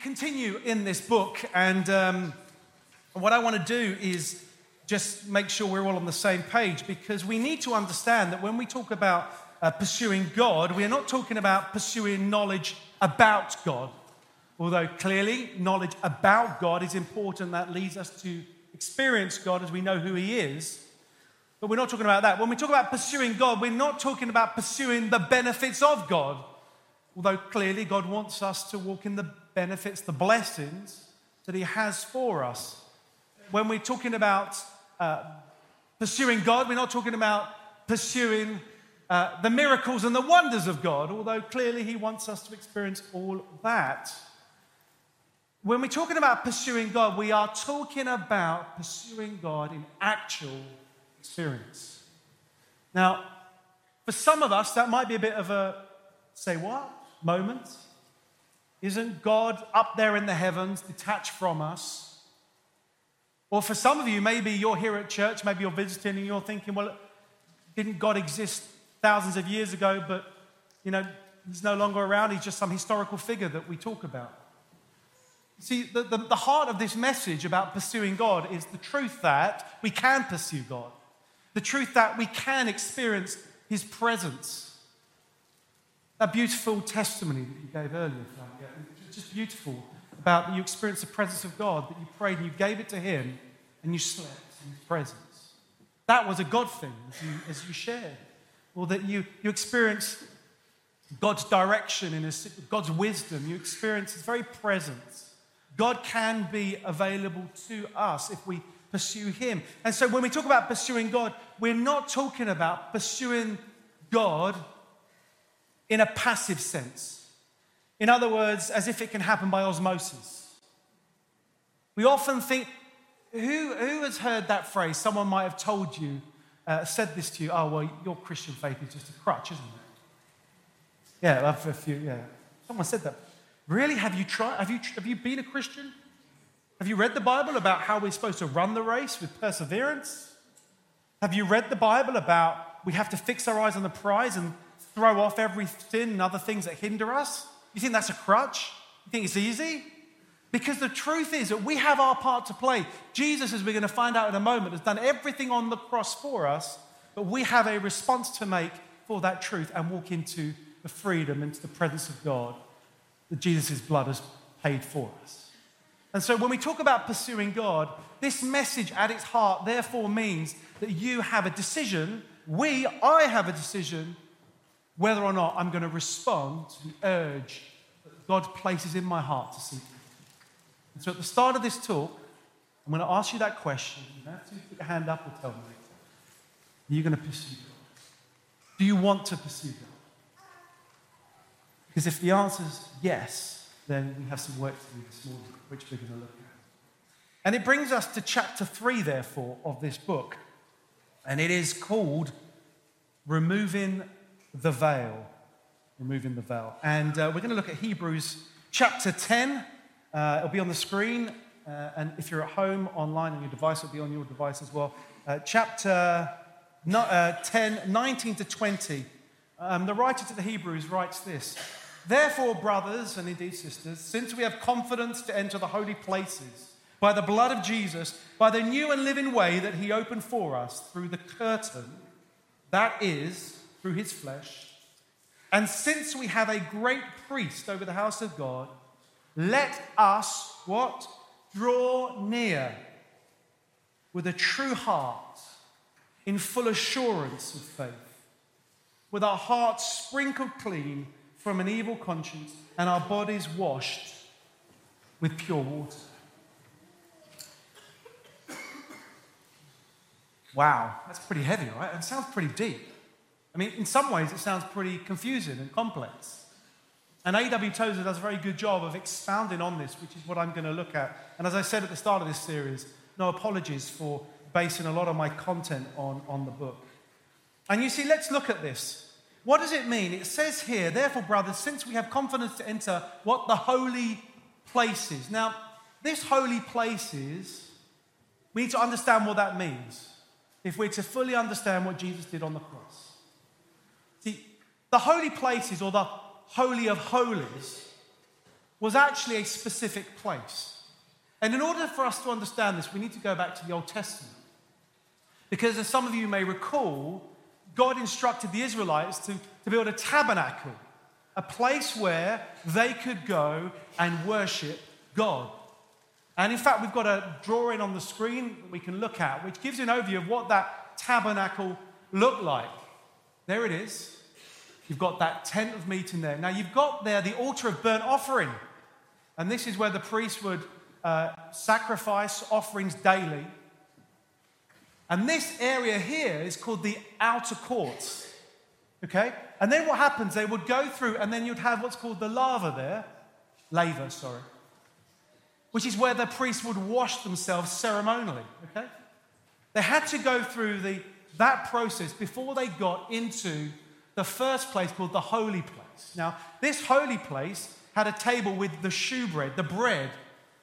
continue in this book, and um, what I want to do is just make sure we're all on the same page because we need to understand that when we talk about uh, pursuing God, we are not talking about pursuing knowledge about God. Although clearly, knowledge about God is important, that leads us to experience God as we know who He is. But we're not talking about that. When we talk about pursuing God, we're not talking about pursuing the benefits of God. Although clearly, God wants us to walk in the benefits, the blessings that He has for us. When we're talking about uh, pursuing God, we're not talking about pursuing uh, the miracles and the wonders of God, although clearly He wants us to experience all that. When we're talking about pursuing God, we are talking about pursuing God in actual experience. Now, for some of us, that might be a bit of a say what moment. Isn't God up there in the heavens, detached from us? Or for some of you, maybe you're here at church, maybe you're visiting and you're thinking, well, didn't God exist thousands of years ago, but, you know, he's no longer around. He's just some historical figure that we talk about. See, the, the, the heart of this message about pursuing God is the truth that we can pursue God, the truth that we can experience his presence. That beautiful testimony that you gave earlier, Frank, just beautiful about that you experienced the presence of God, that you prayed and you gave it to Him and you slept in His presence. That was a God thing, as you, as you shared. Or that you, you experienced God's direction in his, God's wisdom, you experience His very presence. God can be available to us if we pursue Him. And so when we talk about pursuing God, we're not talking about pursuing God in a passive sense. In other words, as if it can happen by osmosis. We often think, who, who has heard that phrase? Someone might have told you, uh, said this to you, oh, well, your Christian faith is just a crutch, isn't it? Yeah, I've a few, yeah. Someone said that. Really? Have you tried? Have you, have you been a Christian? Have you read the Bible about how we're supposed to run the race with perseverance? Have you read the Bible about we have to fix our eyes on the prize and throw off every sin and other things that hinder us? You think that's a crutch? You think it's easy? Because the truth is that we have our part to play. Jesus, as we're going to find out in a moment, has done everything on the cross for us, but we have a response to make for that truth and walk into the freedom, into the presence of God that Jesus' blood has paid for us. And so when we talk about pursuing God, this message at its heart therefore means that you have a decision, we, I have a decision whether or not I'm going to respond to the urge that God places in my heart to seek. And so at the start of this talk, I'm going to ask you that question. You don't have to put your hand up or tell me. Are you going to pursue God? Do you want to pursue God? Because if the answer is yes, then we have some work to do this morning, which we're going to look at. And it brings us to chapter three, therefore, of this book. And it is called Removing the veil. Removing the veil. And uh, we're going to look at Hebrews chapter 10. Uh, it'll be on the screen. Uh, and if you're at home online on your device, it'll be on your device as well. Uh, chapter no, uh, 10, 19 to 20. Um, the writer to the Hebrews writes this Therefore, brothers and indeed sisters, since we have confidence to enter the holy places by the blood of Jesus, by the new and living way that he opened for us through the curtain, that is, through his flesh. And since we have a great priest over the house of God, let us what? Draw near with a true heart, in full assurance of faith, with our hearts sprinkled clean from an evil conscience and our bodies washed with pure water. Wow, that's pretty heavy, right? It sounds pretty deep. I mean, in some ways, it sounds pretty confusing and complex. And A.W. Tozer does a very good job of expounding on this, which is what I'm going to look at. And as I said at the start of this series, no apologies for basing a lot of my content on, on the book. And you see, let's look at this. What does it mean? It says here, therefore, brothers, since we have confidence to enter what the holy places. Now, this holy places, we need to understand what that means if we're to fully understand what Jesus did on the cross. The holy places or the Holy of Holies was actually a specific place. And in order for us to understand this, we need to go back to the Old Testament. Because as some of you may recall, God instructed the Israelites to, to build a tabernacle, a place where they could go and worship God. And in fact, we've got a drawing on the screen that we can look at, which gives you an overview of what that tabernacle looked like. There it is. You've got that tent of meeting there. Now, you've got there the altar of burnt offering. And this is where the priest would uh, sacrifice offerings daily. And this area here is called the outer courts. Okay? And then what happens, they would go through, and then you'd have what's called the lava there. Laver, sorry. Which is where the priests would wash themselves ceremonially. Okay? They had to go through the, that process before they got into the first place called the holy place. Now, this holy place had a table with the shewbread, the bread,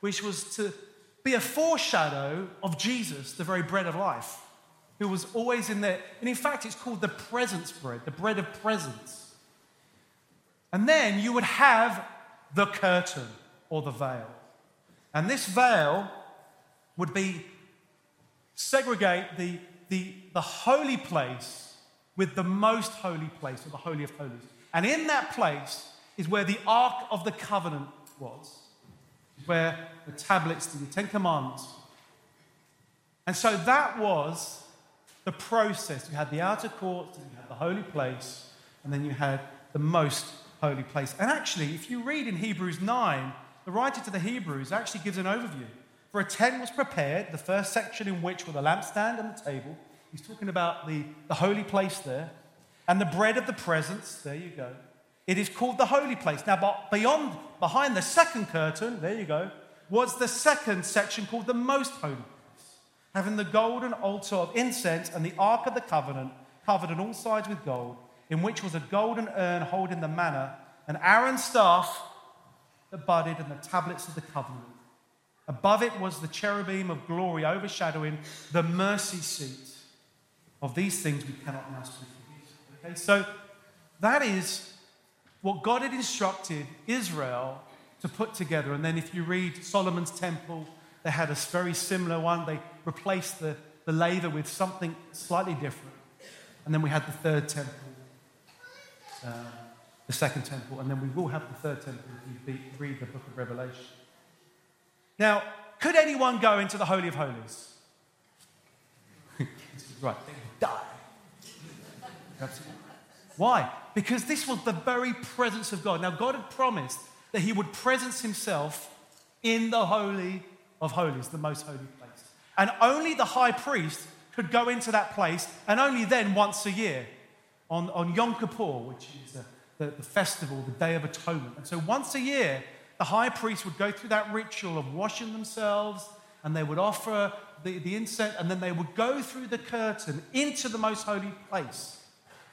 which was to be a foreshadow of Jesus, the very bread of life, who was always in there. And in fact, it's called the presence bread, the bread of presence. And then you would have the curtain or the veil. And this veil would be segregate the, the, the holy place with the most holy place, or the Holy of Holies. And in that place is where the Ark of the Covenant was, where the tablets, the Ten Commandments. And so that was the process. You had the outer court, you had the holy place, and then you had the most holy place. And actually, if you read in Hebrews 9, the writer to the Hebrews actually gives an overview. For a tent was prepared, the first section in which were the lampstand and the table. He's talking about the, the holy place there. And the bread of the presence, there you go. It is called the holy place. Now, but beyond, behind the second curtain, there you go, was the second section called the most holy place, having the golden altar of incense and the ark of the covenant covered on all sides with gold, in which was a golden urn holding the manna, and Aaron's staff that budded, and the tablets of the covenant. Above it was the cherubim of glory overshadowing the mercy seat. Of these things we cannot now speak. Okay, so that is what God had instructed Israel to put together. And then if you read Solomon's temple, they had a very similar one. They replaced the, the laver with something slightly different. And then we had the third temple, uh, the second temple, and then we will have the third temple if you read the book of Revelation. Now, could anyone go into the Holy of Holies? right, die. Why? Because this was the very presence of God. Now, God had promised that He would presence Himself in the Holy of Holies, the most holy place. And only the high priest could go into that place, and only then once a year on, on Yom Kippur, which is a, the, the festival, the Day of Atonement. And so once a year, the high priest would go through that ritual of washing themselves, and they would offer the, the incense, and then they would go through the curtain into the most holy place.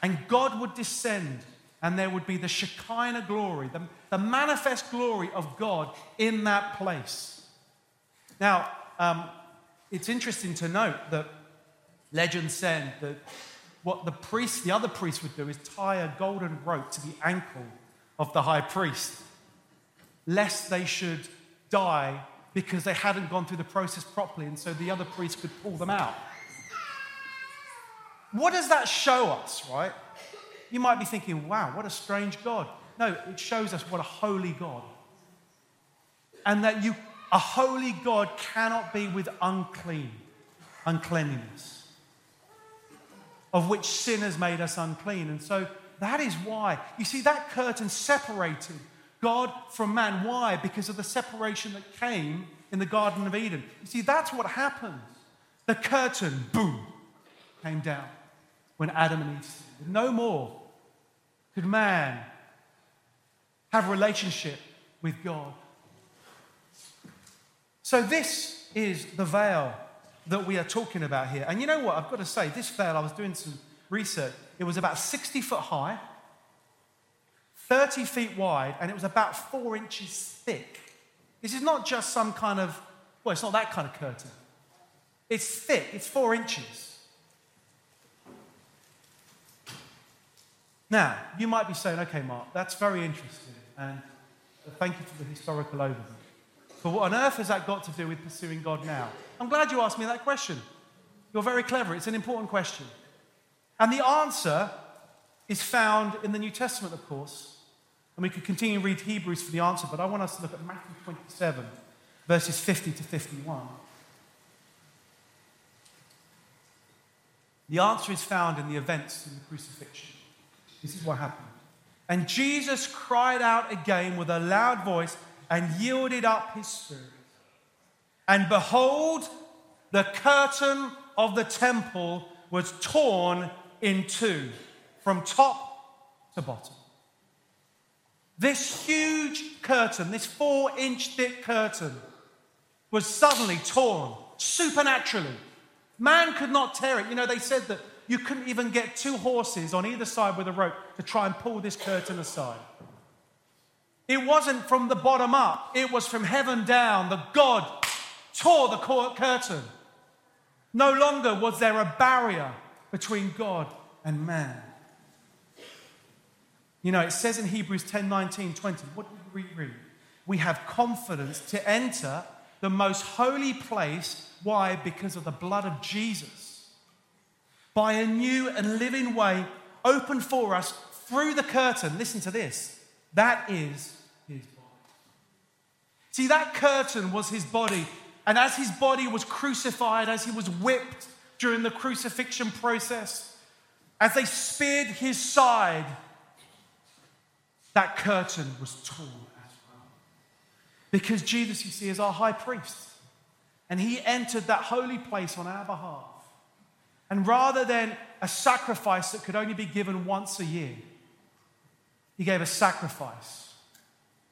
And God would descend, and there would be the Shekinah glory, the, the manifest glory of God in that place. Now, um, it's interesting to note that legend said that what the priest, the other priest would do is tie a golden rope to the ankle of the high priest, lest they should die because they hadn't gone through the process properly, and so the other priest could pull them out. What does that show us, right? You might be thinking, wow, what a strange God. No, it shows us what a holy God. And that you, a holy God cannot be with unclean, uncleanliness, of which sin has made us unclean. And so that is why, you see, that curtain separated God from man. Why? Because of the separation that came in the Garden of Eden. You see, that's what happens. The curtain, boom, came down when Adam and Eve. No more could man have a relationship with God. So, this is the veil that we are talking about here. And you know what? I've got to say, this veil, I was doing some research, it was about 60 foot high, 30 feet wide, and it was about four inches thick. This is not just some kind of, well, it's not that kind of curtain. It's thick, it's four inches. Now, you might be saying, okay, Mark, that's very interesting. And thank you for the historical overview. But what on earth has that got to do with pursuing God now? I'm glad you asked me that question. You're very clever. It's an important question. And the answer is found in the New Testament, of course. And we could continue to read Hebrews for the answer, but I want us to look at Matthew 27, verses 50 to 51. The answer is found in the events in the crucifixion. This is what happened. And Jesus cried out again with a loud voice and yielded up his spirit. And behold, the curtain of the temple was torn in two from top to bottom. This huge curtain, this four inch thick curtain, was suddenly torn supernaturally. Man could not tear it. You know, they said that you couldn't even get two horses on either side with a rope to try and pull this curtain aside. It wasn't from the bottom up, it was from heaven down. The God tore the curtain. No longer was there a barrier between God and man. You know, it says in Hebrews 10 19, 20, what do we read? We have confidence to enter the most holy place. Why? Because of the blood of Jesus. By a new and living way opened for us through the curtain. Listen to this. That is his body. See, that curtain was his body. And as his body was crucified, as he was whipped during the crucifixion process, as they speared his side, that curtain was torn as well. Because Jesus, you see, is our high priest. And he entered that holy place on our behalf. And rather than a sacrifice that could only be given once a year, he gave a sacrifice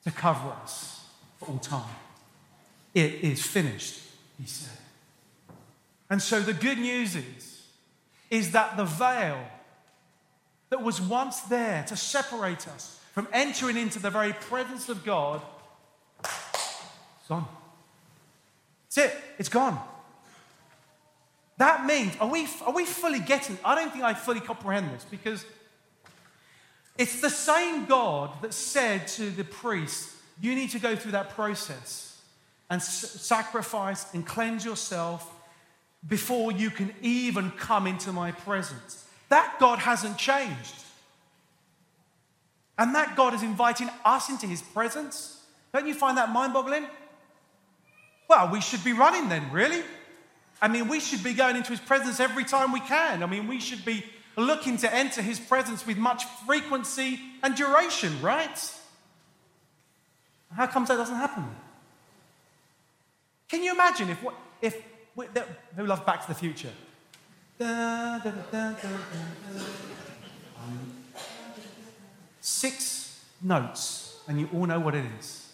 to cover us for all time. It is finished, he said. And so the good news is, is that the veil that was once there to separate us from entering into the very presence of God, it's gone. That's it, it's gone. That means, are we, are we fully getting? I don't think I fully comprehend this because it's the same God that said to the priest, You need to go through that process and sacrifice and cleanse yourself before you can even come into my presence. That God hasn't changed. And that God is inviting us into his presence. Don't you find that mind boggling? Well, we should be running then, really. I mean, we should be going into his presence every time we can. I mean, we should be looking to enter his presence with much frequency and duration, right? How comes that doesn't happen? Can you imagine if, if who loves Back to the Future? Six notes, and you all know what it is.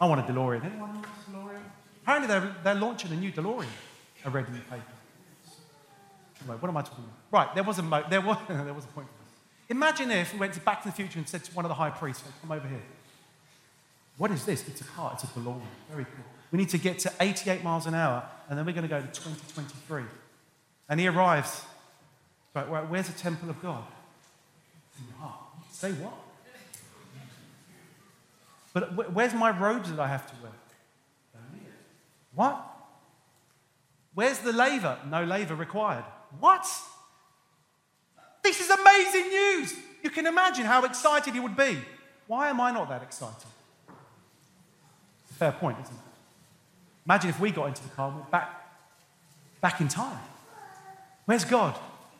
I want a DeLorean. Anyone want a DeLorean? Apparently, they're, they're launching a new DeLorean. I read in the paper. Anyway, what am I talking about? Right, there was a, mo- there was, there was a point. Imagine if we went to Back to the Future and said to one of the high priests, come over here. What is this? It's a car, it's a DeLorean. Very cool. We need to get to 88 miles an hour, and then we're going to go to 2023. And he arrives. Right, where's the temple of God? In your heart. Say what? But where's my robes that I have to wear? What? Where's the laver? No laver required. What? This is amazing news. You can imagine how excited he would be. Why am I not that excited? Fair point, isn't it? Imagine if we got into the car and back, back in time. Where's God?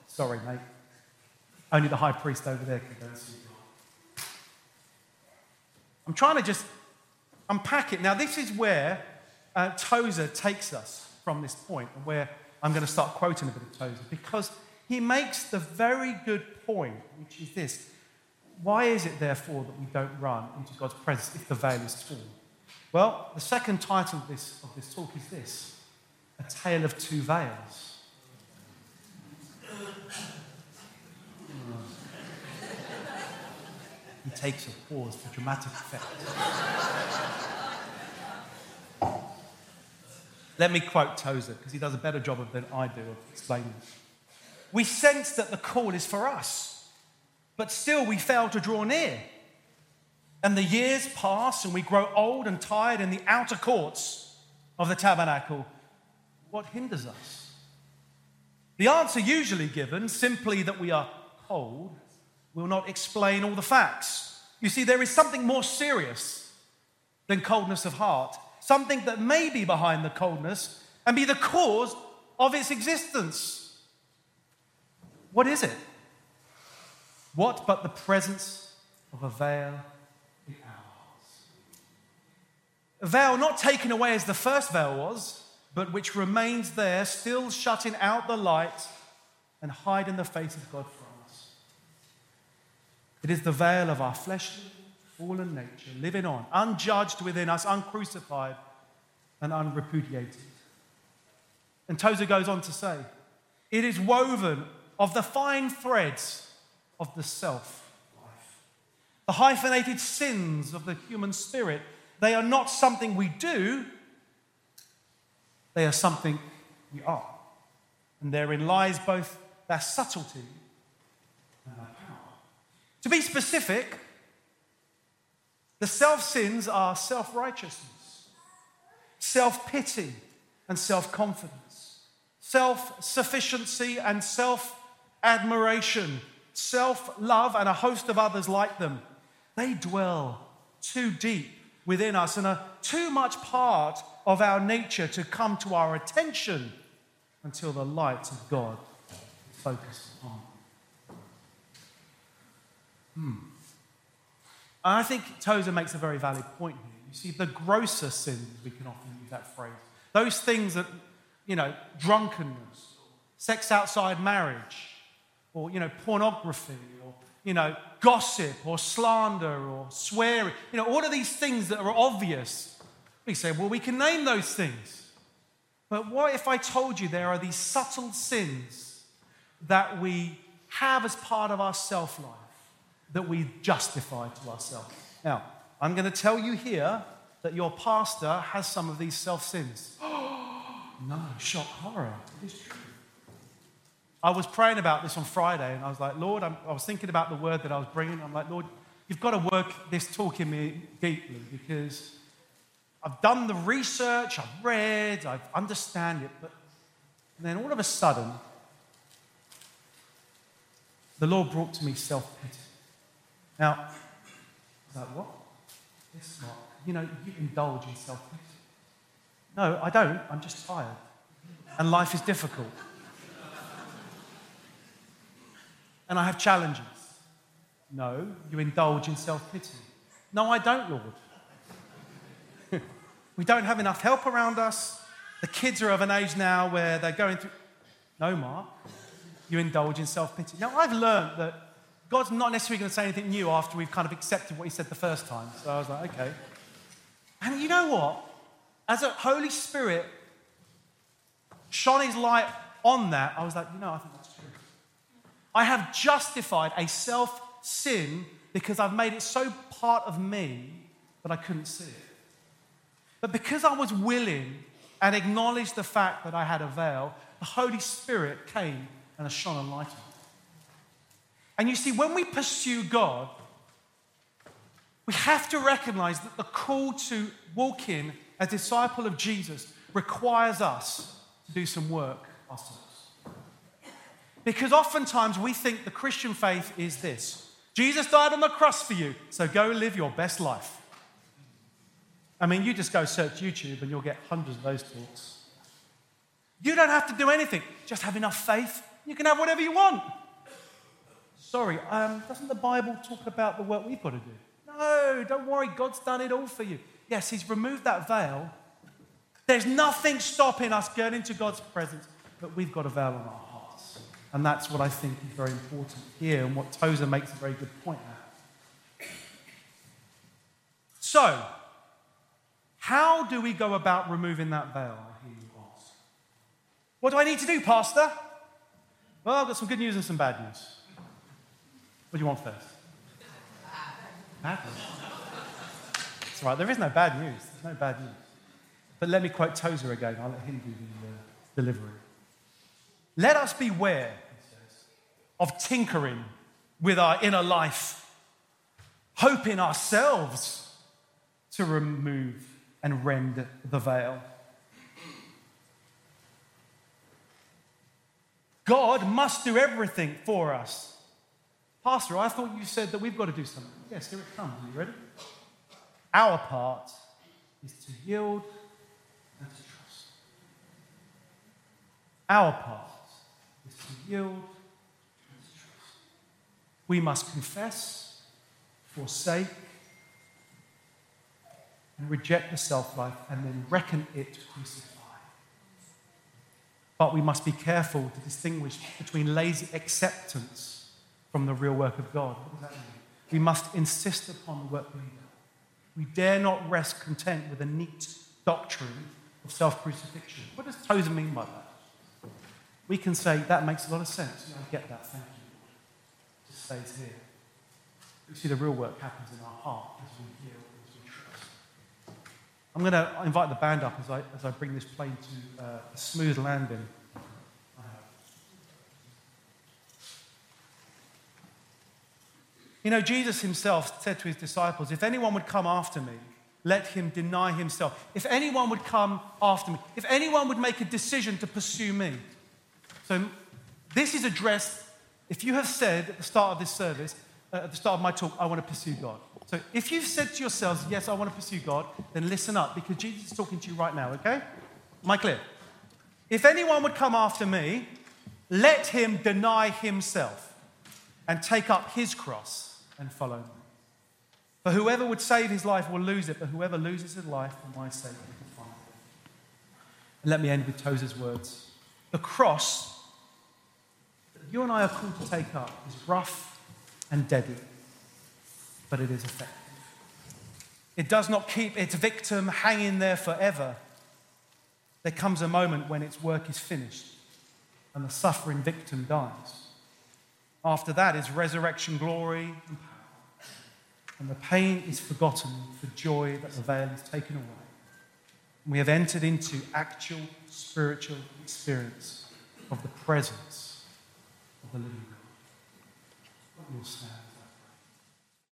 Sorry, mate. Only the high priest over there can go. I'm trying to just unpack it. Now, this is where uh, Tozer takes us from this point, and where I'm going to start quoting a bit of Tozer, because he makes the very good point, which is this. Why is it, therefore, that we don't run into God's presence if the veil is torn? Well, the second title of this, of this talk is this A Tale of Two Veils. He takes a pause for dramatic effect. Let me quote Tozer, because he does a better job than I do of explaining. We sense that the call is for us, but still we fail to draw near. and the years pass and we grow old and tired in the outer courts of the tabernacle, what hinders us? The answer usually given, simply that we are cold, will not explain all the facts. You see, there is something more serious than coldness of heart, something that may be behind the coldness and be the cause of its existence. What is it? What but the presence of a veil in our hearts? A veil not taken away as the first veil was, but which remains there, still shutting out the light and hiding the face of God from. It is the veil of our fleshly, fallen nature living on, unjudged within us, uncrucified and unrepudiated. And Tozer goes on to say, it is woven of the fine threads of the self life. The hyphenated sins of the human spirit, they are not something we do, they are something we are. And therein lies both their subtlety and their. To be specific, the self sins are self righteousness, self pity, and self confidence, self sufficiency, and self admiration self love, and a host of others like them. They dwell too deep within us and are too much part of our nature to come to our attention until the light of God is Hmm. I think Tozer makes a very valid point here. You see, the grosser sins, we can often use that phrase, those things that, you know, drunkenness, sex outside marriage, or, you know, pornography or, you know, gossip or slander or swearing, you know, all of these things that are obvious. We say, well, we can name those things. But what if I told you there are these subtle sins that we have as part of our self life that we justify to ourselves? Now, I'm going to tell you here that your pastor has some of these self sins. no, shock horror. It is true. I was praying about this on Friday and I was like, Lord, I'm, i was thinking about the word that I was bringing. I'm like, Lord, you've got to work this talk in me deeply because I've done the research, I've read, I understand it. But then all of a sudden, the Lord brought to me self pity. Now, what? It's not. You know, you indulge in self pity. No, I don't. I'm just tired. And life is difficult. and I have challenges. No, you indulge in self pity. No, I don't, Lord. we don't have enough help around us. The kids are of an age now where they're going through. No, Mark, you indulge in self pity. Now, I've learned that God's not necessarily going to say anything new after we've kind of accepted what He said the first time. So I was like, okay. And you know what? As a Holy Spirit shone His light on that, I was like, you know, I think that's true. I have justified a self sin because I've made it so part of me that I couldn't see it. But because I was willing and acknowledged the fact that I had a veil, the Holy Spirit came and shone a light on it. And you see, when we pursue God, we have to recognize that the call to walk in as disciple of Jesus requires us to do some work ourselves. Because oftentimes we think the Christian faith is this Jesus died on the cross for you, so go live your best life. I mean, you just go search YouTube and you'll get hundreds of those talks. You don't have to do anything, just have enough faith. You can have whatever you want. Sorry, um, doesn't the Bible talk about the work we've got to do? No, don't worry, God's done it all for you. Yes, He's removed that veil. There's nothing stopping us getting into God's presence, but we've got a veil on our hearts. And that's what I think is very important here, and what Tozer makes a very good point at. So, how do we go about removing that veil? What do I need to do, Pastor? Well, I've got some good news and some bad news. What do you want first? Bad news. It's right, there is no bad news. There's no bad news. But let me quote Tozer again. I'll let him do the uh, delivery. Let us beware of tinkering with our inner life. hope in ourselves to remove and rend the veil. God must do everything for us. Pastor, I thought you said that we've got to do something. Yes, here it comes. Are you ready? Our part is to yield and to trust. Our part is to yield and to trust. We must confess, forsake, and reject the self life and then reckon it crucified. But we must be careful to distinguish between lazy acceptance from the real work of God. What does that mean? We must insist upon the work being done. We dare not rest content with a neat doctrine of self crucifixion. What does Tozer mean by that? We can say, that makes a lot of sense. I get that, thank you. It just stays here. You see, the real work happens in our heart as we yield, as we trust. I'm going to invite the band up as I, as I bring this plane to uh, a smooth landing. You know, Jesus himself said to his disciples, If anyone would come after me, let him deny himself. If anyone would come after me, if anyone would make a decision to pursue me. So, this is addressed, if you have said at the start of this service, uh, at the start of my talk, I want to pursue God. So, if you've said to yourselves, Yes, I want to pursue God, then listen up because Jesus is talking to you right now, okay? Am I clear? If anyone would come after me, let him deny himself and take up his cross and follow me. For whoever would save his life will lose it, but whoever loses his life for my sake will find it. And let me end with Tozer's words. The cross that you and I are called to take up is rough and deadly, but it is effective. It does not keep its victim hanging there forever. There comes a moment when its work is finished and the suffering victim dies. After that is resurrection glory and power. And the pain is forgotten for joy that the veil is taken away. And we have entered into actual spiritual experience of the presence of the living God. Will stand?